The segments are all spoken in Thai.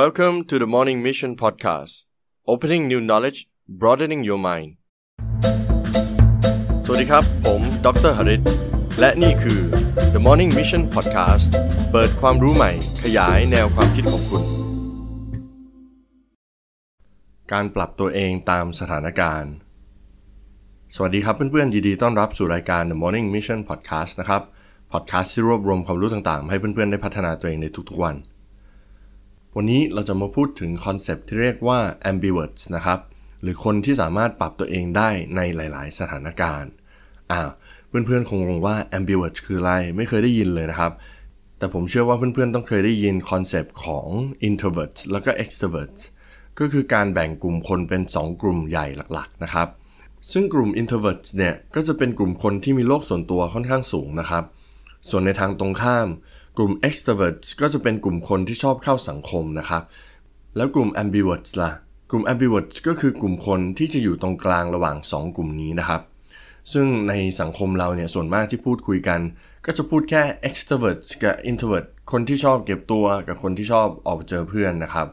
Welcome to the Morning Mission Podcast Opening New Knowledge Broadening Your Mind สวัสดีครับ ผมดรหริตและนี่คือ The Morning Mission Podcast เปิดความรู้ใหม่ ขยายแนวความคิดของคุณ การปรับตัวเองตามสถานการณ์ สวัสดีครับเพื่อนๆยินดีต้อนรับสู่รายการ The Morning Mission Podcast นะครับ พอดแคสต์ที่รวบรวมความรู้ต่างๆ ให้เพื่อนๆได้พัฒนาตัวเองในทุกๆวัน วันนี้เราจะมาพูดถึงคอนเซปต์ที่เรียกว่า ambiverts นะครับ หรือคนที่สามารถปรับตัวเองได้ในหลาย ๆ สถานการณ์อ้าเพื่อนๆคงงงว่า ambiverts คืออะไรไม่เคยได้ยินเลยนะครับ แต่ผมเชื่อว่าเพื่อนๆต้องเคยได้ยินคอนเซปต์ของ introverts แล้วก็ extroverts ก็คือการแบ่งกลุ่มคนเป็น 2 กลุ่มใหญ่หลักๆ นะครับ ซึ่งกลุ่ม introverts เนี่ยก็จะเป็นกลุ่มคนที่มีโลกส่วนตัวค่อนข้างสูงนะครับ ส่วนในทางตรงข้าม กลุ่ม extroverts ก็จะเป็นกลุ่มคนที่ชอบเข้าสังคมนะครับ แล้วกลุ่ม ambiverts ล่ะ กลุ่ม ambiverts ก็คือกลุ่มคนที่จะอยู่ตรงกลางระหว่าง 2 กลุ่มนี้นะครับ ซึ่งในสังคมเราเนี่ยส่วนมากที่พูดคุยกัน ก็จะพูดแค่ extroverts กับ introvert คนที่ชอบเก็บตัวกับคนที่ชอบออกเจอเพื่อนนะครับ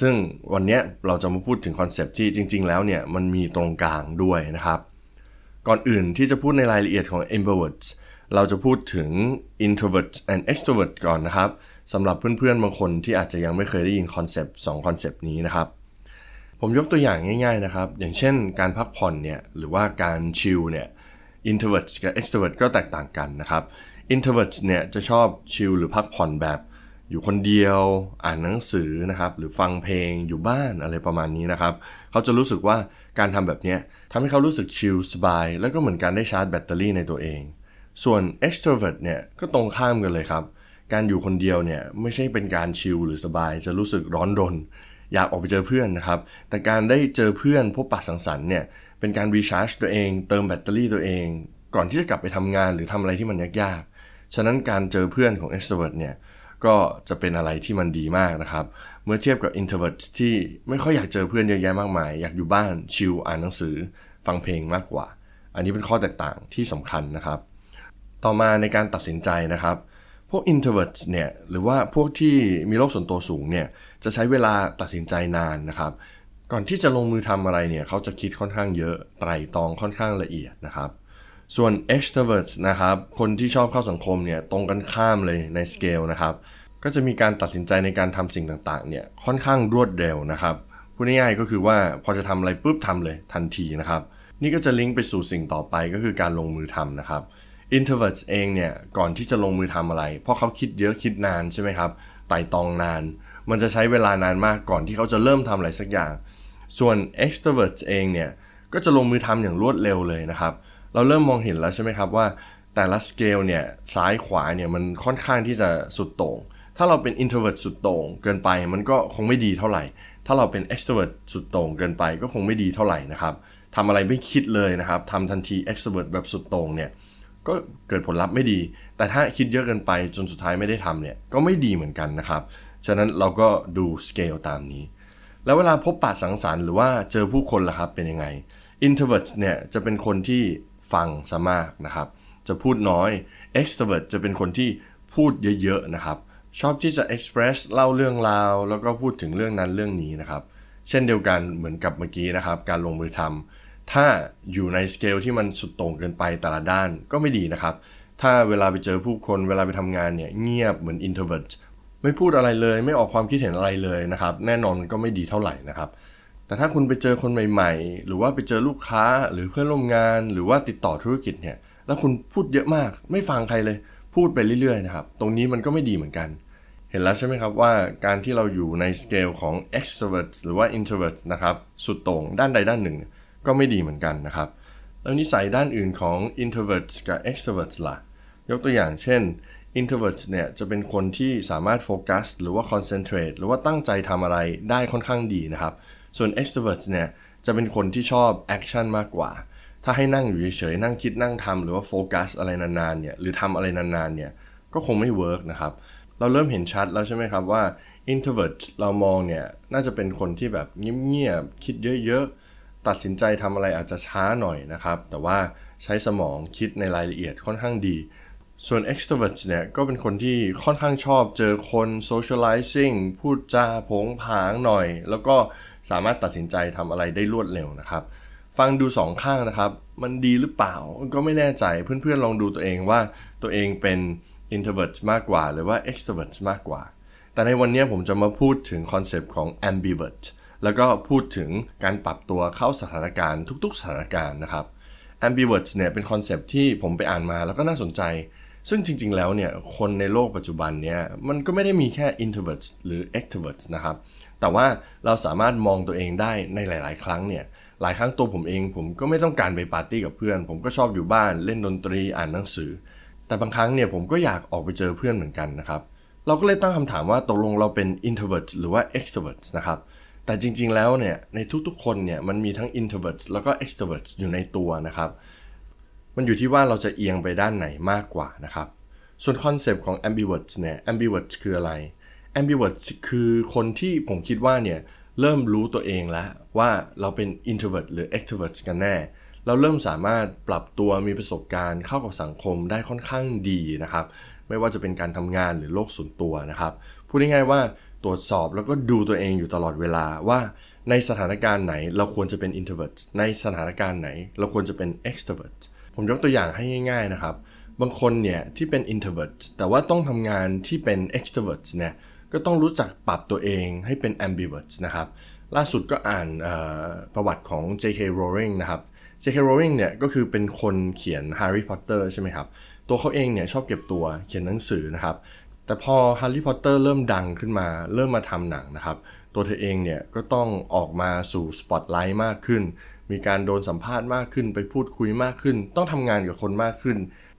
ซึ่งวันนี้เราจะมาพูดถึงคอนเซปต์ที่จริง ๆ แล้วเนี่ยมันมีตรงกลางด้วยนะครับ ก่อนอื่นที่จะพูดในรายละเอียดของ ambiverts เราจะพูดถึง introvert and extrovert ก่อนนะครับสำหรับเพื่อนๆบางคนที่อาจจะยังไม่เคยได้ยินคอนเซปต์2คอนเซปต์นี้นะครับ ผมยกตัวอย่างง่าย ๆนะครับ อย่างเช่นการพักผ่อนเนี่ยหรือว่าการชิลเนี่ย introvert กับ extrovert ก็แตกต่างกันนะครับ introvert เนี่ยจะชอบชิลหรือพักผ่อนแบบอยู่คนเดียวอ่านหนังสือนะครับหรือฟังเพลงอยู่บ้านอะไรประมาณนี้นะครับ เขาจะรู้สึกว่าการทำแบบนี้ทำให้เขารู้สึกชิลสบาย แล้วก็เหมือนการได้ชาร์จแบตเตอรี่ในตัวเอง ส่วน extrovert เนี่ยก็ตรงข้ามกันเลยครับ การอยู่คนเดียวเนี่ยไม่ใช่เป็นการชิลหรือสบายจะรู้สึกร้อนรน อยากออกไปเจอเพื่อนนะครับ แต่การได้เจอเพื่อนพบปะสังสรรค์เนี่ยเป็นการรีชาร์จตัวเอง เติมแบตเตอรี่ตัวเอง ก่อนที่จะกลับไปทำงานหรือทำอะไรที่มันยากๆ ฉะนั้นการเจอเพื่อนของ extrovert เนี่ยก็จะเป็นอะไรที่มันดีมากนะครับ เมื่อเทียบกับ introvert ที่ไม่ค่อยอยากเจอเพื่อนเยอะแยะมากมาย อยากอยู่บ้านชิลอ่านหนังสือ ฟังเพลงมากกว่า อันนี้เป็นข้อแตกต่างที่สำคัญนะครับ ต่อมาในการตัดสินใจนะครับ พวก introvert เนี่ยหรือว่าพวกที่มีโลกส่วนตัวสูงเนี่ยจะใช้เวลาตัดสินใจนานนะครับ ก่อนที่จะลงมือทำอะไรเนี่ยเขาจะคิดค่อนข้างเยอะไตร่ตรองค่อนข้างละเอียดนะครับ ส่วน extrovert นะครับคนที่ชอบเข้าสังคมเนี่ยตรงกันข้ามเลยในสเกลนะครับก็จะมีการตัดสินใจในการทำสิ่งต่างๆ เนี่ยค่อนข้างรวดเร็วนะครับ พูดง่ายๆก็คือว่าพอจะทำอะไรปุ๊บทำเลยทันทีนะครับ นี่ก็จะลิงก์ไปสู่สิ่งต่อไปก็คือการลงมือทำนะครับ introverts เองเนี่ยก่อนที่จะลงมือทำอะไร เพราะเขาคิดเยอะคิดนานใช่ไหมครับไต่ตองนาน มันจะใช้เวลานานมากก่อนที่เขาจะเริ่มทำอะไรสักอย่าง ส่วน extroverts เองเนี่ยก็จะลงมือทำอย่างรวดเร็วเลยนะครับ เราเริ่มมองเห็นแล้วใช่ไหมครับว่าแต่ละสเกลเนี่ยซ้ายขวาเนี่ยมันค่อนข้างที่จะสุดโต่ง ถ้าเราเป็น introvert สุดโต่งเกินไปมันก็คงไม่ดีเท่าไหร่ ถ้าเราเป็น extrovert สุดโต่งเกินไปก็คงไม่ดีเท่าไหร่นะครับทำอะไรไม่คิดเลยนะครับทำทันที extrovert แบบสุดโต่งเนี่ย ก็เกิดผลลัพธ์ไม่ดี แต่ถ้าคิดเยอะเกินไปจนสุดท้ายไม่ได้ทำเนี่ยก็ไม่ดีเหมือนกันนะครับ ฉะนั้นเราก็ดูสเกลตามนี้ แล้วเวลาพบปะสังสรรค์หรือว่าเจอผู้คนล่ะครับเป็นยังไง introvert เนี่ยจะเป็นคนที่ฟังซะมากนะครับ จะพูดน้อย extrovert จะเป็นคนที่พูดเยอะๆนะครับ ชอบที่จะ express เล่าเรื่องราว แล้วก็พูดถึงเรื่องนั้นเรื่องนี้นะครับ เช่นเดียวกันเหมือนกับเมื่อกี้นะครับ การลงมือทำ ถ้าอยู่ในสเกลที่มันสุดโต่งเกินไปแต่ละด้านก็ไม่ดีนะครับ ถ้าเวลาไปเจอผู้คนเวลาไปทำงานเนี่ยเงียบเหมือน introvert ไม่พูดอะไรเลยไม่ออกความคิดเห็นอะไรเลยนะครับ แน่นอนก็ไม่ดีเท่าไหร่นะครับ แต่ถ้าคุณไปเจอคนใหม่ ๆ หรือว่าไปเจอลูกค้าหรือเพื่อนร่วมงาน หรือว่าติดต่อธุรกิจเนี่ยแล้วคุณพูดเยอะมาก ไม่ฟังใครเลย พูดไปเรื่อยๆนะครับ ตรงนี้มันก็ไม่ดีเหมือนกัน เห็นแล้วใช่ไหมครับว่าการที่เราอยู่ในสเกลของ extrovert หรือว่า introvert นะครับ สุดโต่งด้านใดด้านหนึ่ง ก็ไม่ดีเหมือนกันนะครับ แล้วนิสัยด้านอื่นของ introverts กับ extroverts ล่ะ ยกตัวอย่างเช่น introverts เนี่ยจะเป็นคนที่สามารถโฟกัสหรือว่า concentrate หรือว่าตั้งใจทำอะไรได้ค่อนข้างดีนะครับ ส่วน extroverts เนี่ยจะเป็นคนที่ชอบ action มากกว่า ถ้าให้นั่งอยู่เฉยๆนั่งคิดนั่งทำหรือว่าโฟกัสอะไรนานๆเนี่ยหรือทำอะไรนานๆเนี่ยก็คงไม่เวิร์กนะครับเราเริ่มเห็นชัดแล้วใช่ไหมครับว่า introvert เรามองเนี่ยน่าจะเป็นคนที่แบบเงียบๆคิดเยอะๆ ตัดสินใจทำอะไรอาจจะช้าหน่อยนะครับ แต่ว่าใช้สมองคิดในรายละเอียดค่อนข้างดี ส่วน extrovert เนี่ยก็เป็นคนที่ค่อนข้างชอบเจอคน socializing พูดจาโผงผางหน่อย แล้วก็สามารถตัดสินใจทำอะไรได้รวดเร็วนะครับฟังดูสองข้างนะครับ มันดีหรือเปล่าก็ไม่แน่ใจเพื่อนๆลองดูตัวเองว่าตัวเองเป็น introvert มากกว่า หรือว่า extrovert มากกว่า แต่ในวันนี้ผมจะมาพูดถึงคอนเซปต์ของ ambivert แล้วก็พูดถึงการปรับตัวเข้าสถานการณ์ทุกๆ สถานการณ์นะครับ ambivert เนี่ยเป็นคอนเซปต์ที่ผมไปอ่านมาแล้วก็น่าสนใจ ซึ่งจริง ๆ แล้วเนี่ยคนในโลกปัจจุบันเนี่ยมันก็ไม่ได้มีแค่ introvert หรือ extrovert นะครับ แต่ว่าเราสามารถมองตัวเองได้ในหลาย ๆ ครั้งเนี่ยหลายครั้งตัวผมเองผมก็ไม่ต้องการไปปาร์ตี้กับเพื่อน ผมก็ชอบอยู่บ้านเล่นดนตรีอ่านหนังสือ แต่บางครั้งเนี่ยผมก็อยากออกไปเจอเพื่อนเหมือนกันนะครับเราก็เลยตั้งคำถามว่าตกลงเราเป็น introvert หรือว่า extrovert นะครับ แต่จริง ๆ แล้วเนี่ยในทุกๆ คนเนี่ยมันมีทั้ง introvert แล้วก็ extrovert อยู่ในตัวนะครับ มันอยู่ที่ว่าเราจะเอียงไปด้านไหนมากกว่านะครับ ส่วนคอนเซปต์ของ ambivert เนี่ย ambivert คืออะไร ambivert คือคนที่ผมคิดว่าเนี่ยเริ่มรู้ตัวเองแล้วว่าเราเป็น introvert หรือ extrovert กันแน่ เราเริ่มสามารถปรับตัวมีประสบการณ์เข้ากับสังคมได้ค่อนข้างดีนะครับ ไม่ว่าจะเป็นการทำงานหรือโลกส่วนตัวนะครับ พูดง่ายๆว่า ตรวจสอบแล้วก็ดูตัวเองอยู่ตลอดเวลาว่าในสถานการณ์ไหนเราควรจะเป็น introvert ในสถานการณ์ไหนเราควรจะเป็น extrovert ผมยกตัวอย่างให้ง่ายๆนะครับ บางคนเนี่ยที่เป็น introvert แต่ว่าต้องทำงานที่เป็น extrovert เนี่ยก็ต้องรู้จักปรับตัวเองให้เป็น ambivert นะครับ ล่าสุดก็อ่านประวัติของ J.K. Rowling นะครับ J.K. Rowling เนี่ยก็คือเป็นคนเขียน Harry Potter ใช่ไหมครับ ตัวเขาเองเนี่ยชอบเก็บตัวเขียนหนังสือนะครับ แต่พอ Harry Potter เริ่มดังขึ้นมา เริ่มมาทำหนังนะครับ ตัวเธอเองเนี่ยก็ต้องออกมาสู่สปอตไลท์มากขึ้น มีการโดนสัมภาษณ์มากขึ้น ไปพูดคุยมากขึ้น ต้องทำงานกับคนมากขึ้น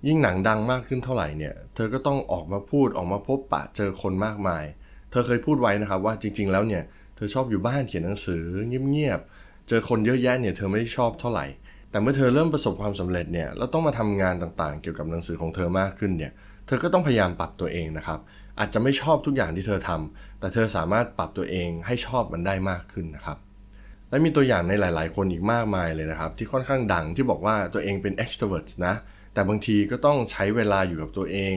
ยิ่งหนังดังมากขึ้นเท่าไหร่เนี่ย เธอก็ต้องออกมาพูดออกมาพบปะเจอคนมากมาย เธอเคยพูดไว้นะครับว่าจริง ๆ แล้วเนี่ยเธอชอบอยู่บ้านเขียนหนังสือเงียบๆ เจอคนเยอะแยะเนี่ยเธอไม่ได้ชอบเท่าไหร่ แต่เมื่อเธอเริ่มประสบความสำเร็จเนี่ยแล้วต้องมาทำงานต่างๆ เกี่ยวกับหนังสือของเธอมากขึ้นเนี่ย เธอก็ต้องพยายามปรับตัวเองนะครับ อาจจะไม่ชอบทุกอย่างที่เธอทำแต่เธอสามารถปรับตัวเองให้ชอบมันได้มากขึ้นนะครับ และมีตัวอย่างในหลาย ๆ คนอีกมากมายเลยนะครับ ที่ค่อนข้างดังที่บอกว่าตัวเองเป็น extrovert นะ แต่บางทีก็ต้องใช้เวลาอยู่กับตัวเอง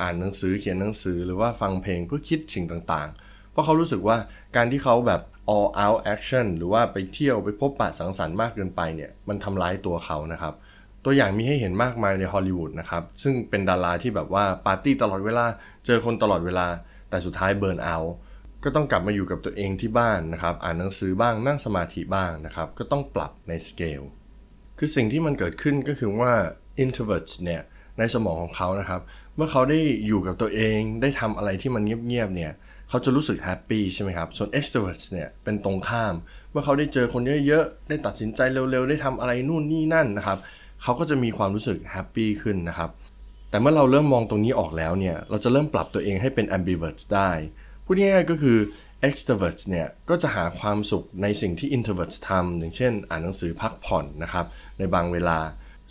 อ่านหนังสือเขียนหนังสือหรือว่าฟังเพลงเพื่อคิดสิ่งต่างๆ เพราะเขารู้สึกว่าการที่เขาแบบ all out action หรือว่าไปเที่ยวไปพบปะสังสรรค์มากเกินไปเนี่ยมันทำร้ายตัวเขานะครับ ตัวอย่างมีให้เห็นมากมายในฮอลลีวูดนะครับ ซึ่งเป็นดาราที่แบบว่าปาร์ตี้ตลอดเวลา เจอคนตลอดเวลา แต่สุดท้าย burn out ก็ต้องกลับมาอยู่กับตัวเองที่บ้านนะครับ อ่านหนังสือบ้างนั่งสมาธิบ้างนะครับ ก็ต้องปรับในสเกล คือสิ่งที่มันเกิดขึ้นก็คือว่า introverts เนี่ยในสมองของเขานะครับ เมื่อเขาได้อยู่กับตัวเองได้ทำอะไรที่มันเงียบๆเนี่ยเขาจะรู้สึกแฮปปี้ใช่ไหมครับ ส่วน extroverts เนี่ยเป็นตรงข้าม เมื่อเขาได้เจอคนเยอะๆ ได้ตัดสินใจเร็วๆ ได้ทำอะไรนู่นนี่นั่นนะครับ เขาก็จะมีความรู้สึกแฮปปี้ขึ้นนะครับ แต่เมื่อเราเริ่มมองตรงนี้ออกแล้วเนี่ย เราจะเริ่มปรับตัวเองให้เป็น ambiverts ได้ พูดง่ายๆก็คือ extroverts เนี่ยก็จะหาความสุขในสิ่งที่ introverts ทำอย่างเช่น อ่านหนังสือพักผ่อนนะครับ ในบางเวลา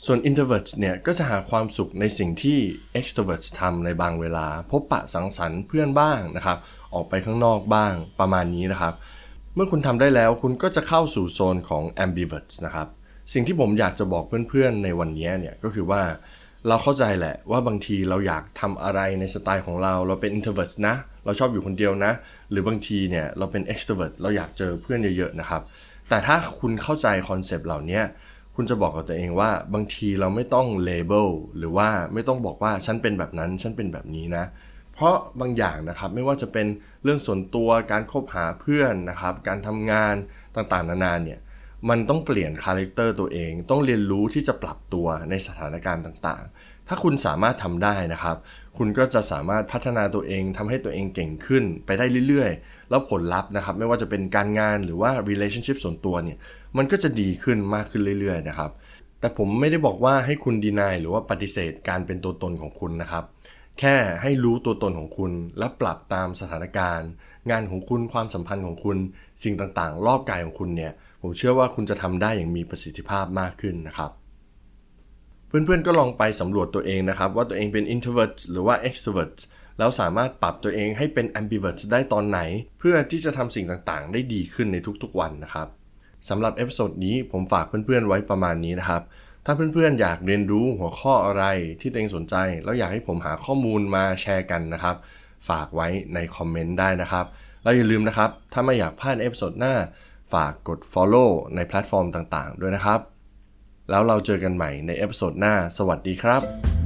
ส่วน introverts เนี่ยก็จะหาความสุขในสิ่งที่ extroverts ทำในบางเวลา พบปะสังสรรค์เพื่อนบ้างนะครับ ออกไปข้างนอกบ้างประมาณนี้นะครับ เมื่อคุณทำได้แล้วคุณก็จะเข้าสู่โซนของ ambiverts นะครับ สิ่งที่ผมอยากจะบอกเพื่อนๆในวันนี้เนี่ยก็คือว่าเราเข้าใจแหละว่าบางทีเราอยากทำอะไรในสไตล์ของเรา เราเป็น introvert นะ เราชอบอยู่คนเดียวนะ หรือบางทีเนี่ยเราเป็น extrovert เราอยากเจอเพื่อนเยอะๆนะครับ แต่ถ้าคุณเข้าใจคอนเซปต์เหล่านี้คุณจะบอกกับตัวเองว่าบางทีเราไม่ต้อง label หรือว่าไม่ต้องบอกว่าฉันเป็นแบบนั้น ฉันเป็นแบบนี้นะ เพราะบางอย่างนะครับไม่ว่าจะเป็นเรื่องส่วนตัวการคบหาเพื่อนนะครับ การทำงานต่างๆ นานาเนี่ย มันต้องเปลี่ยนคาแรคเตอร์ตัวเอง ต้องเรียนรู้ที่จะปรับตัวในสถานการณ์ต่างๆ ถ้าคุณสามารถทำได้นะครับ คุณก็จะสามารถพัฒนาตัวเองทำให้ตัวเองเก่งขึ้นไปได้เรื่อยๆ แล้วผลลัพธ์นะครับ ไม่ว่าจะเป็นการงานหรือว่า relationship ส่วนตัวเนี่ย มันก็จะดีขึ้นมากขึ้นเรื่อยๆ นะครับ แต่ผมไม่ได้บอกว่าให้คุณ deny หรือว่าปฏิเสธการเป็นตัวตนของคุณนะครับ แค่ให้รู้ตัวตนของคุณและปรับตามสถานการณ์ งานของคุณความสัมพันธ์ของคุณ สิ่งต่างๆ รอบกายของคุณเนี่ย ผมเชื่อว่าคุณจะทำได้อย่างมีประสิทธิภาพมากขึ้นนะครับ เพื่อนๆก็ลองไปสำรวจตัวเองนะครับ ว่าตัวเองเป็น introvert หรือว่า extrovert แล้วสามารถปรับตัวเองให้เป็น ambivert ได้ตอนไหน เพื่อที่จะทำสิ่งต่างๆ ได้ดีขึ้นในทุกๆวันนะครับสำหรับ episode นี้ผมฝากเพื่อนๆไว้ประมาณนี้นะครับ ถ้าเพื่อนๆอยากเรียนรู้หัวข้ออะไรที่ตัวเองสนใจ แล้วอยากให้ผมหาข้อมูลมาแชร์กันนะครับ ฝากไว้ในคอมเมนต์ได้นะครับ แล้วอย่าลืมนะครับ ถ้าไม่อยากพลาด episode หน้า ฝากกด follow ในแพลตฟอร์มต่างๆ ด้วยนะครับ แล้วเราเจอกันใหม่ใน episode หน้า สวัสดีครับ